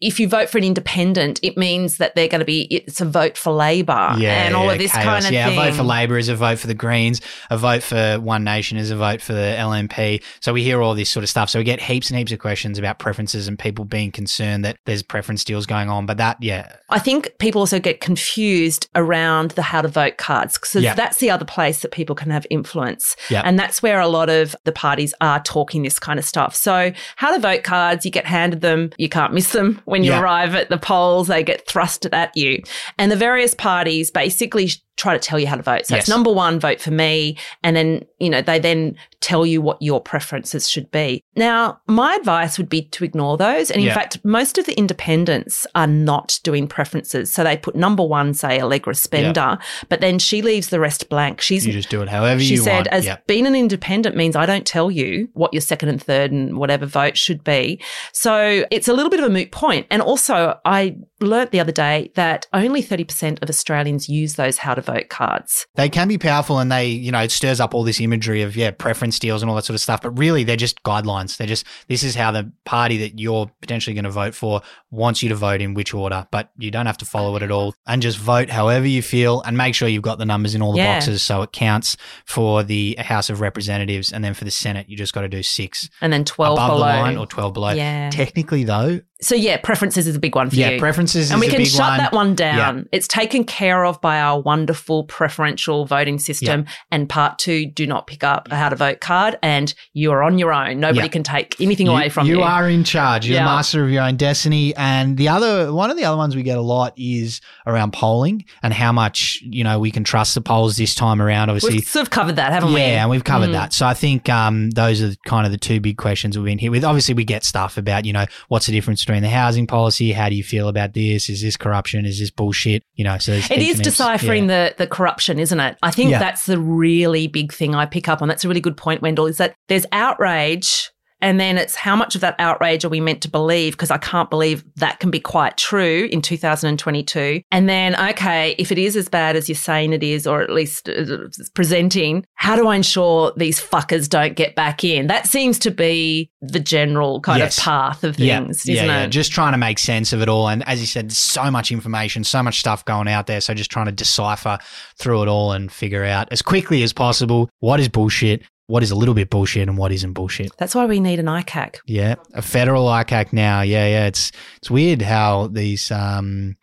if you vote for an independent, it means that they're going to be, it's a vote for Labor yeah, and all yeah, of this chaos. kind of yeah, thing. a vote for Labor is a vote for the Greens. A vote for One Nation is a vote for the LNP. So we hear all this sort of stuff. So we get heaps and heaps of questions about preferences and people being concerned that there's preference deals going on. But that, yeah, I think people also get confused around the how to vote cards because Yeah. that's the other place that people can have influence. Yeah. And that's where a lot of the parties are talking this kind of stuff. So, how to vote cards, you get handed them, you can't miss them when you Yeah. arrive at the polls, they get thrusted at you. And the various parties basically try to tell you how to vote. So, it's number one, vote for me. And then, you know, they then tell you what your preferences should be. Now, my advice would be to ignore those. And in Yeah. fact, most of the independents are not doing preferences. So they put number one, say Allegra Spender, but then she leaves the rest blank. She's you just do it however she you said, want. as yeah. being an independent means I don't tell you what your second and third and whatever vote should be. So it's a little bit of a moot point. And also, I learnt the other day that only 30% of Australians use those how to vote cards. They can be powerful and they, you know, it stirs up all this imagery of, yeah, preference deals and all that sort of stuff. But really, they're just guidelines. They're just, this is how the party that you're potentially going to vote for wants you to vote in which order. But you don't have to follow it at all and just vote however you feel and make sure you've got the numbers in all the Yeah. boxes so it counts for the House of Representatives. And then for the Senate, you just got to do six And then 12 above below. the line or 12 below. Yeah. Technically, though, So yeah, preferences is a big one for yeah, you. Yeah, preferences and we can shut one. that one down. Yeah. It's taken care of by our wonderful preferential voting system. And part two, do not pick up a how to vote card, and you are on your own. Nobody Yeah. can take anything away from you. You are in charge. You're Yeah. the master of your own destiny. And the other one of the other ones we get a lot is around polling and how much you know we can trust the polls this time around. Obviously, We've sort of covered that, haven't we? yeah, and we've covered Mm. that. So I think um, those are kind of the two big questions we've been here with. Obviously, we get stuff about you know what's the difference between the housing policy. How do you feel about this? Is this corruption? Is this bullshit? You know, so It is deciphering yeah. the the corruption, isn't it? I think Yeah. that's the really big thing I pick up on. That's a really good point, Wendell, is that there's outrage and then it's how much of that outrage are we meant to believe? Because I can't believe that can be quite true in 2022. And then, okay, if it is as bad as you're saying it is, or at least uh, presenting, how do I ensure these fuckers don't get back in? That seems to be the general kind Yes. of path of things, yeah, isn't yeah, it? yeah. Just trying to make sense of it all. And as you said, so much information, so much stuff going out there. So just trying to decipher through it all and figure out as quickly as possible what is bullshit, what is a little bit bullshit, and what isn't bullshit. That's why we need an ICAC. Yeah, a federal ICAC now. Yeah, yeah. It's it's weird how these um,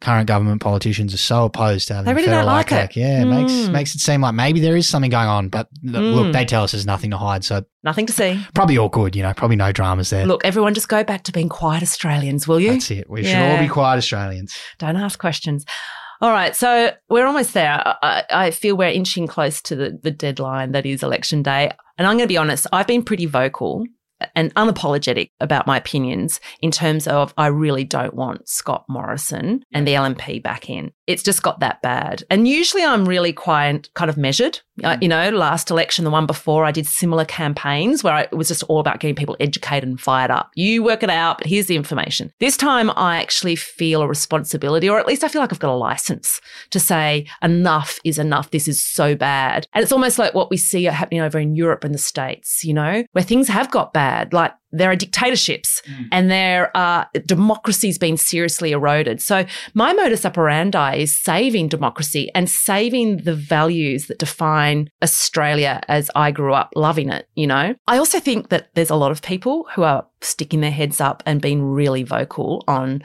current government politicians are so opposed to having They really federal don't like ICAC. it. Yeah, it makes Mm. makes it seem like maybe there is something going on, but Mm. look, they tell us there's nothing to hide, so Nothing to see. probably all good. You know, probably no dramas there. Look, everyone just go back to being quiet Australians, will you? That's it. We should all be quiet Australians. Don't ask questions. All right, so we're almost there. I, I feel we're inching close to the, the deadline that is election day. And I'm going to be honest, I've been pretty vocal and unapologetic about my opinions in terms of I really don't want Scott Morrison and the LNP back in. It's just got that bad. And usually I'm really quiet, kind of measured. Uh, you know, last election, the one before, I did similar campaigns where I, it was just all about getting people educated and fired up. You work it out, but here's the information. This time I actually feel a responsibility, or at least I feel like I've got a license to say enough is enough. This is so bad. And it's almost like what we see happening over in Europe and the States, you know, where things have got bad. Like there are dictatorships mm. and there are democracy's been seriously eroded. So my modus operandi is saving democracy and saving the values that define Australia as I grew up loving it, you know. I also think that there's a lot of people who are sticking their heads up and being really vocal on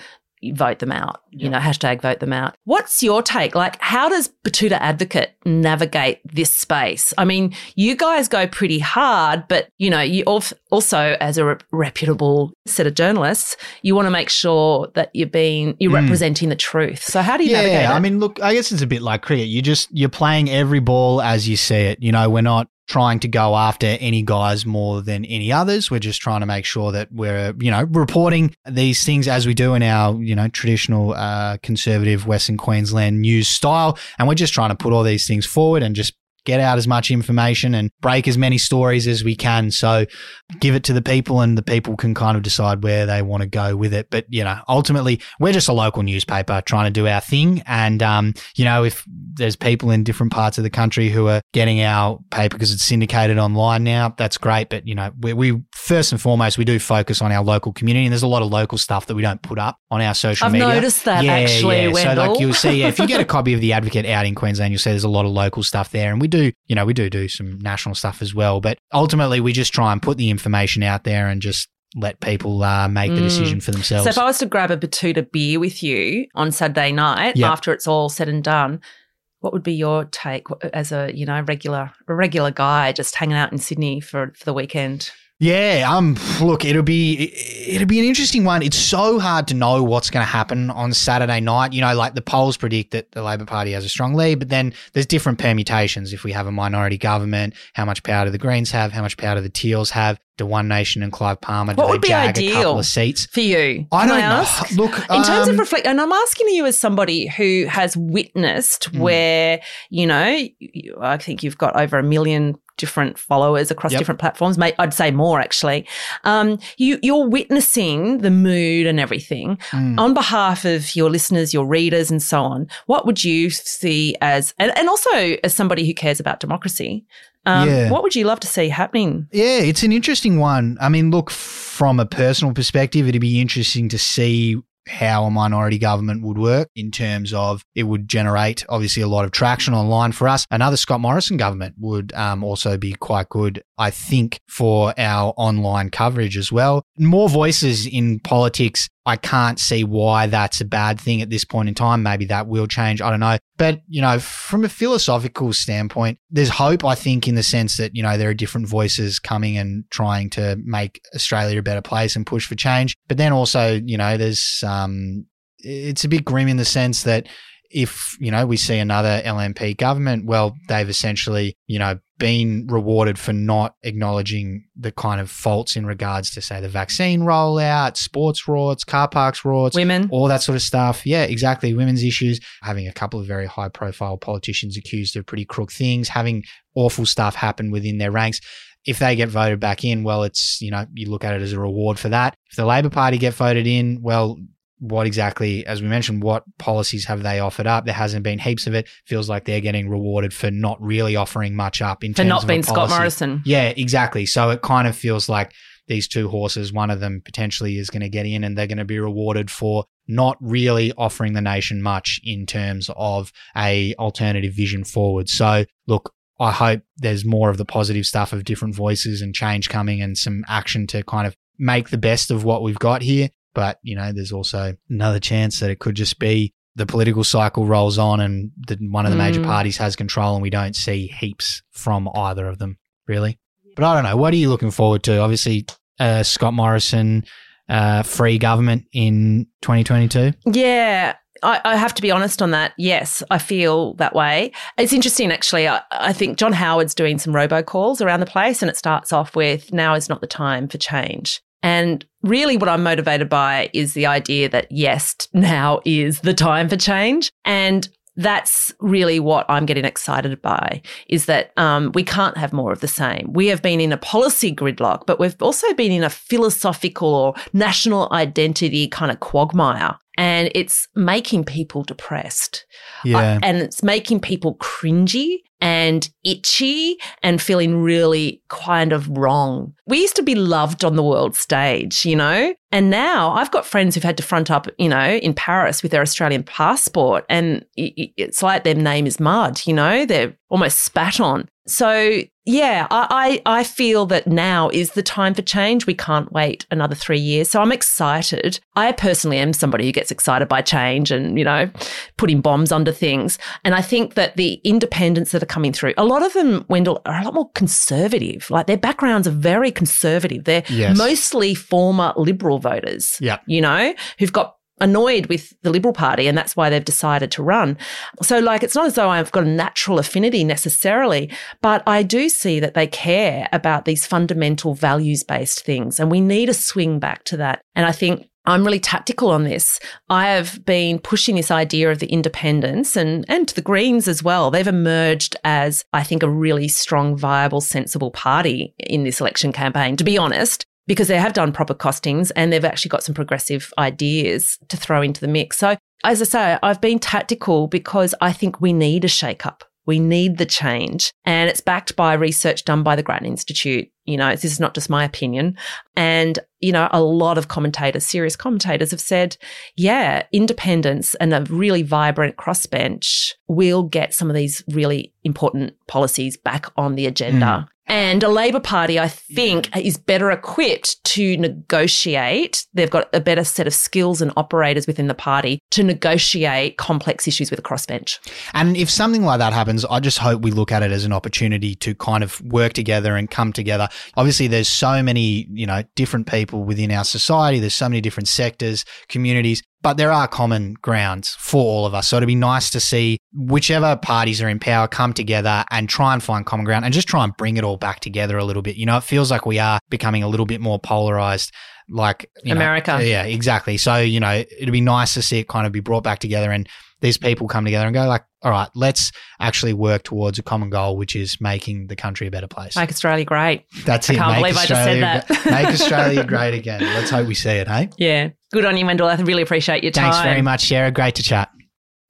vote them out, you know, hashtag vote them out. What's your take? Like, how does Betoota Advocate navigate this space? I mean, you guys go pretty hard, but, you know, you also, as a reputable set of journalists, you want to make sure that you're being, you're Mm. representing the truth. So how do you navigate yeah, it? I mean, look, I guess it's a bit like cricket. You just you're playing every ball as you see it. You know, we're not trying to go after any guys more than any others. We're just trying to make sure that we're, you know, reporting these things as we do in our, you know, traditional uh, conservative Western Queensland news style. And we're just trying to put all these things forward and just get out as much information and break as many stories as we can. So give it to the people and the people can kind of decide where they want to go with it. But, you know, ultimately we're just a local newspaper trying to do our thing. And, um, you know, if there's people in different parts of the country who are getting our paper because it's syndicated online now, that's great. But, you know, we, we first and foremost, we do focus on our local community and there's a lot of local stuff that we don't put up on our social media. I've noticed that, actually, So Wendell. like you'll see, yeah, if you get a [LAUGHS] copy of the Advocate out in Queensland, you'll see there's a lot of local stuff there. And we do, you know, we do do some national stuff as well. But ultimately, we just try and put the information out there and just let people uh, make the Mm. decision for themselves. So if I was to grab a Betoota beer with you on Saturday night Yep. after it's all said and done, what would be your take as a you know regular regular guy just hanging out in Sydney for for the weekend? Yeah, um, look, it'll be it'll be an interesting one. It's so hard to know what's going to happen on Saturday night. You know, like the polls predict that the Labor Party has a strong lead, but then there's different permutations. If we have a minority government, how much power do the Greens have? How much power do the Teals have? Do One Nation and Clive Palmer do What they would be jag a couple ideal of seats? for you? I don't I know. [SIGHS] Look, in terms um, of reflect, and I'm asking you as somebody who has witnessed Hmm. where you know, I think you've got over a million different followers across Yep. different platforms. May I'd say more actually. Um, you you're witnessing the mood and everything Mm. on behalf of your listeners, your readers, and so on. What would you see as, and, and also as somebody who cares about democracy? Um, Yeah. What would you love to see happening? Yeah, it's an interesting one. I mean, look, from a personal perspective, it'd be interesting to see how a minority government would work in terms of it would generate obviously a lot of traction online for us. Another Scott Morrison government would um, also be quite good, I think, for our online coverage as well. More voices in politics. I can't see why that's a bad thing at this point in time. Maybe that will change. I don't know. But, you know, from a philosophical standpoint, there's hope, I think, in the sense that, you know, there are different voices coming and trying to make Australia a better place and push for change. But then also, you know, there's, um, it's a bit grim in the sense that if, you know, we see another LNP government, well, they've essentially, you know, been rewarded for not acknowledging the kind of faults in regards to, say, the vaccine rollout, sports rorts, car parks rorts, Women. all that sort of stuff. Yeah, exactly. Women's issues, having a couple of very high profile politicians accused of pretty crook things, having awful stuff happen within their ranks. If they get voted back in, well, it's, you know, you look at it as a reward for that. If the Labor Party get voted in, well, what exactly, as we mentioned, what policies have they offered up? There hasn't been heaps of it. Feels like they're getting rewarded for not really offering much up in For terms not of being Scott. Morrison. Yeah, exactly. So it kind of feels like these two horses, one of them potentially is going to get in and they're going to be rewarded for not really offering the nation much in terms of a alternative vision forward. So look, I hope there's more of the positive stuff of different voices and change coming and some action to kind of make the best of what we've got here. But, you know, there's also another chance that it could just be the political cycle rolls on and the, one of the major Mm. parties has control and we don't see heaps from either of them, really. But I don't know. What are you looking forward to? Obviously, uh, Scott Morrison, uh, free government in 2022. Yeah. I, I have to be honest on that. Yes, I feel that way. It's interesting, actually. I, I think John Howard's doing some robocalls around the place, and it starts off with now is not the time for change. And really, what I'm motivated by is the idea that yes, now is the time for change. And that's really what I'm getting excited by is that um, we can't have more of the same. We have been in a policy gridlock, but we've also been in a philosophical or national identity kind of quagmire. And it's making people depressed. Yeah. I- and it's making people cringy and itchy and feeling really kind of wrong. We used to be loved on the world stage, you know? And now I've got friends who've had to front up, you know, in Paris with their Australian passport and it's like their name is mud, you know? They're almost spat on. So yeah, I, I I feel that now is the time for change. We can't wait another three years. So I'm excited. I personally am somebody who gets excited by change and, you know, putting bombs under things. And I think that the independents that coming through, a lot of them, Wendell, are a lot more conservative. Like their backgrounds are very conservative. They're Yes. mostly former liberal voters. Yeah. You know, who've got annoyed with the Liberal Party and that's why they've decided to run. So, like, it's not as though I've got a natural affinity necessarily, but I do see that they care about these fundamental values based things. And we need a swing back to that. And I think I'm really tactical on this. I have been pushing this idea of the independents and, and the Greens as well. They've emerged as, I think, a really strong, viable, sensible party in this election campaign, to be honest because they have done proper costings and they've actually got some progressive ideas to throw into the mix. So, as I say, I've been tactical because I think we need a shake up. We need the change. And it's backed by research done by the Grattan Institute. You know, this is not just my opinion. And, you know, a lot of commentators, serious commentators have said, yeah, independence and a really vibrant crossbench will get some of these really important policies back on the agenda. Mm. And a Labor Party, I think, is better equipped to negotiate. They've got a better set of skills and operators within the party to negotiate complex issues with a crossbench. And if something like that happens, I just hope we look at it as an opportunity to kind of work together and come together. Obviously, there's so many, you know, different people within our society. There's so many different sectors, communities, but there are common grounds for all of us. So it'd be nice to see whichever parties are in power come together and try and find common ground and just try and bring it all back together a little bit. You know, it feels like we are becoming a little bit more polarized like you know- America. yeah, exactly. So, you know, it'd be nice to see it kind of be brought back together and these people come together and go like, all right, let's actually work towards a common goal, which is making the country a better place. Make Australia great. That's I it. can't Make believe I just said Australia that. make [LAUGHS] Australia great again. Let's hope we see it, hey? Yeah. Good on you, Wendell. I really appreciate your time. Thanks very much, Sarah. Great to chat.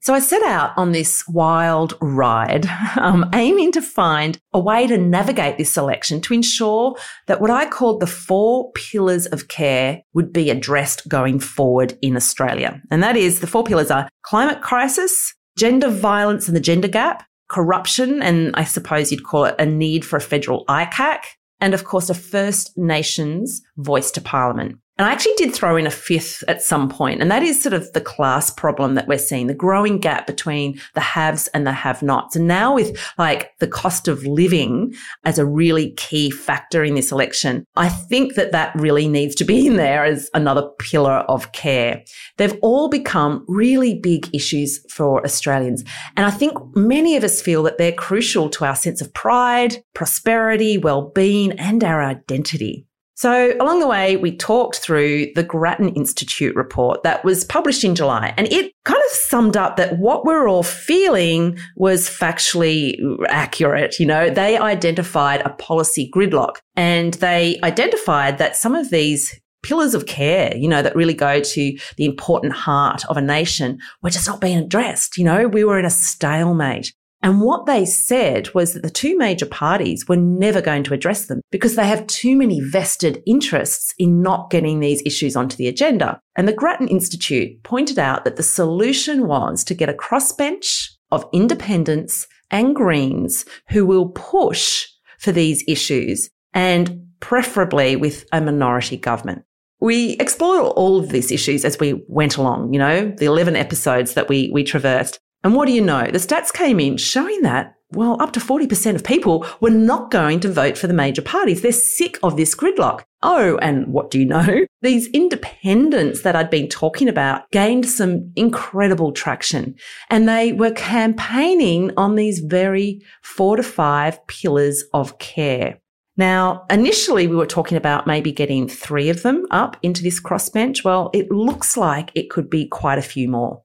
So I set out on this wild ride, [LAUGHS] um, aiming to find a way to navigate this election to ensure that what I called the four pillars of care would be addressed going forward in Australia. And that is the four pillars are climate crisis, gender violence and the gender gap, corruption, and I suppose you'd call it a need for a federal ICAC, and of course a First Nations voice to Parliament. And I actually did throw in a fifth at some point, and that is sort of the class problem that we're seeing, the growing gap between the haves and the have nots. And now with like the cost of living as a really key factor in this election, I think that that really needs to be in there as another pillar of care. They've all become really big issues for Australians. And I think many of us feel that they're crucial to our sense of pride, prosperity, well-being, and our identity. So along the way, we talked through the Grattan Institute report that was published in July, and it kind of summed up that what we're all feeling was factually accurate. You know, they identified a policy gridlock and they identified that some of these pillars of care, you know, that really go to the important heart of a nation were just not being addressed. You know, we were in a stalemate. And what they said was that the two major parties were never going to address them because they have too many vested interests in not getting these issues onto the agenda. And the Grattan Institute pointed out that the solution was to get a crossbench of independents and Greens who will push for these issues and preferably with a minority government. we explored all of these issues as we went along, you know, the 11 episodes that we, we traversed. And what do you know? The stats came in showing that, well, up to 40% of people were not going to vote for the major parties. They're sick of this gridlock. Oh, and what do you know? [LAUGHS] These independents that I'd been talking about gained some incredible traction and they were campaigning on these very four to five pillars of care. Now, initially we were talking about maybe getting three of them up into this crossbench. Well, it looks like it could be quite a few more.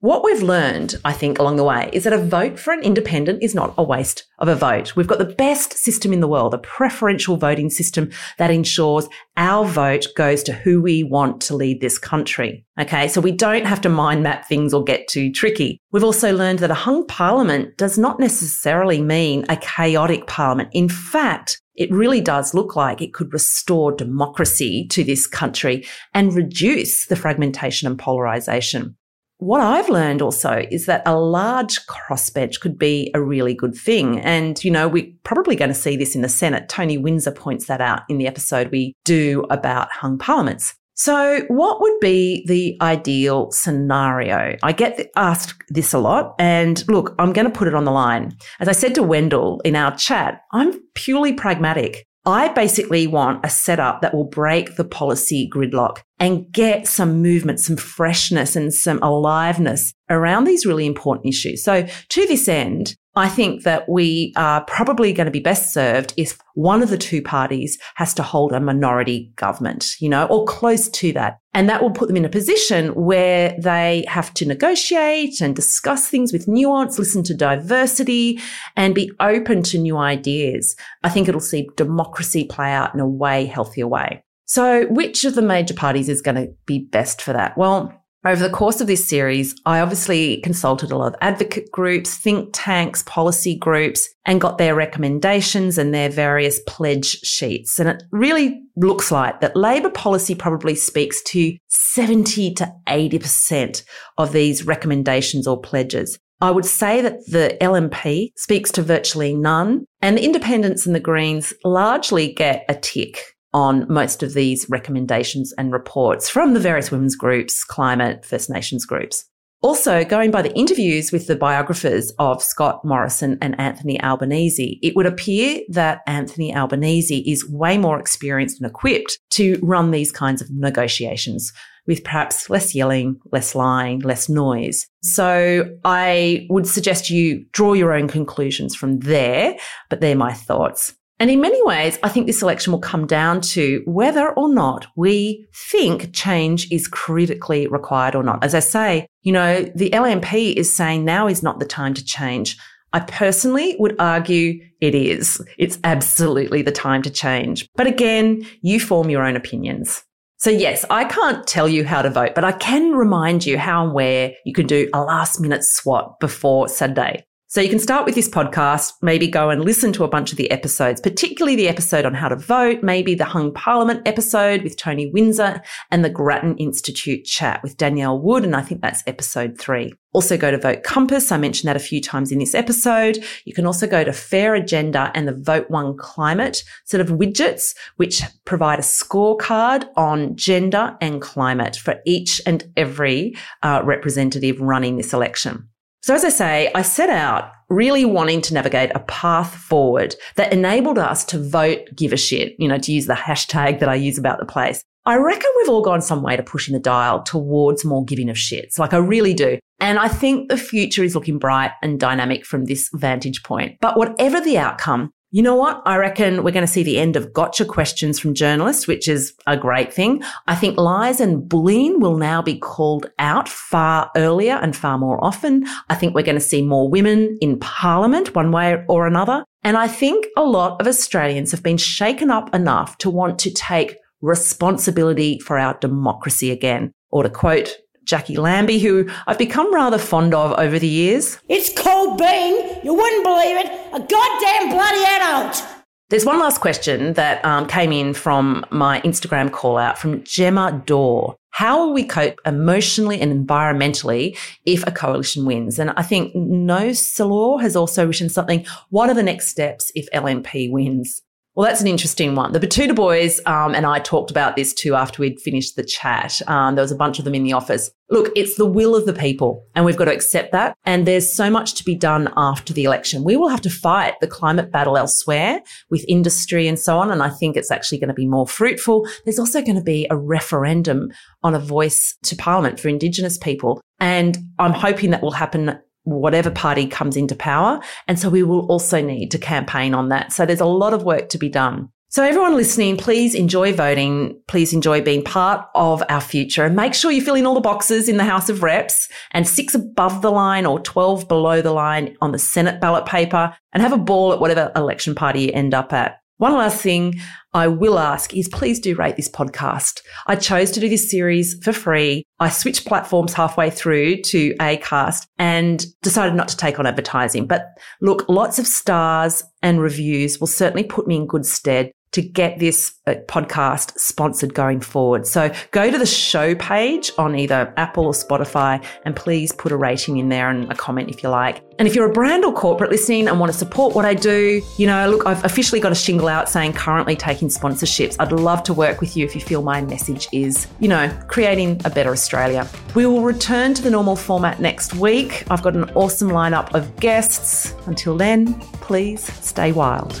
What we've learned, I think, along the way is that a vote for an independent is not a waste of a vote. We've got the best system in the world, a preferential voting system that ensures our vote goes to who we want to lead this country. Okay. So we don't have to mind map things or get too tricky. We've also learned that a hung parliament does not necessarily mean a chaotic parliament. In fact, it really does look like it could restore democracy to this country and reduce the fragmentation and polarization what I've learned also is that a large crossbench could be a really good thing. And, you know, we're probably going to see this in the Senate. Tony Windsor points that out in the episode we do about hung parliaments. So what would be the ideal scenario? I get asked this a lot. And look, I'm going to put it on the line. As I said to Wendell in our chat, I'm purely pragmatic. I basically want a setup that will break the policy gridlock and get some movement, some freshness and some aliveness around these really important issues. So to this end, I think that we are probably going to be best served if one of the two parties has to hold a minority government, you know, or close to that. And that will put them in a position where they have to negotiate and discuss things with nuance, listen to diversity and be open to new ideas. I think it'll see democracy play out in a way healthier way. So which of the major parties is going to be best for that? Well, over the course of this series, I obviously consulted a lot of advocate groups, think tanks, policy groups, and got their recommendations and their various pledge sheets. And it really looks like that Labor policy probably speaks to 70 to 80% of these recommendations or pledges. I would say that the LNP speaks to virtually none, and the independents and the Greens largely get a tick on most of these recommendations and reports from the various women's groups, climate, First Nations groups. Also, going by the interviews with the biographers of Scott Morrison and Anthony Albanese, it would appear that Anthony Albanese is way more experienced and equipped to run these kinds of negotiations with perhaps less yelling, less lying, less noise. So I would suggest you draw your own conclusions from there, but they're my thoughts. And in many ways, I think this election will come down to whether or not we think change is critically required or not. As I say, you know, the LNP is saying now is not the time to change. I personally would argue it is. It's absolutely the time to change. But again, you form your own opinions. So yes, I can't tell you how to vote, but I can remind you how and where you can do a last minute swap before Saturday. So you can start with this podcast, maybe go and listen to a bunch of the episodes, particularly the episode on how to vote, maybe the Hung Parliament episode with Tony Windsor and the Grattan Institute chat with Danielle Wood. And I think that's episode three. Also go to Vote Compass. I mentioned that a few times in this episode. You can also go to Fair Agenda and the Vote One Climate sort of widgets, which provide a scorecard on gender and climate for each and every uh, representative running this election. So, as I say, I set out really wanting to navigate a path forward that enabled us to vote give a shit, you know, to use the hashtag that I use about the place. I reckon we've all gone some way to pushing the dial towards more giving of shits. Like I really do. And I think the future is looking bright and dynamic from this vantage point. But whatever the outcome, you know what? I reckon we're going to see the end of gotcha questions from journalists, which is a great thing. I think lies and bullying will now be called out far earlier and far more often. I think we're going to see more women in parliament one way or another. And I think a lot of Australians have been shaken up enough to want to take responsibility for our democracy again. Or to quote Jacqui Lambie, who I've become rather fond of over the years. It's called being, you wouldn't believe it, a goddamn bloody adult. There's one last question that um, came in from my Instagram call out from Gemma Dorr. How will we cope emotionally and environmentally if a coalition wins? And I think No Salor has also written something. What are the next steps if LNP wins? Well, that's an interesting one. The Betoota boys um, and I talked about this too after we'd finished the chat. Um, there was a bunch of them in the office. Look, it's the will of the people, and we've got to accept that. And there's so much to be done after the election. We will have to fight the climate battle elsewhere with industry and so on. And I think it's actually going to be more fruitful. There's also going to be a referendum on a voice to Parliament for Indigenous people. And I'm hoping that will happen whatever party comes into power. And so we will also need to campaign on that. So there's a lot of work to be done. So everyone listening, please enjoy voting. Please enjoy being part of our future and make sure you fill in all the boxes in the House of Reps and six above the line or 12 below the line on the Senate ballot paper and have a ball at whatever election party you end up at. One last thing I will ask is please do rate this podcast. I chose to do this series for free. I switched platforms halfway through to Acast and decided not to take on advertising. But look, lots of stars and reviews will certainly put me in good stead to get this uh, podcast sponsored going forward. So go to the show page on either Apple or Spotify and please put a rating in there and a comment if you like. And if you're a brand or corporate listening and want to support what I do, you know, look, I've officially got a shingle out saying currently taking sponsorships. I'd love to work with you if you feel my message is, you know, creating a better Australia. We will return to the normal format next week. I've got an awesome lineup of guests. Until then, please stay wild.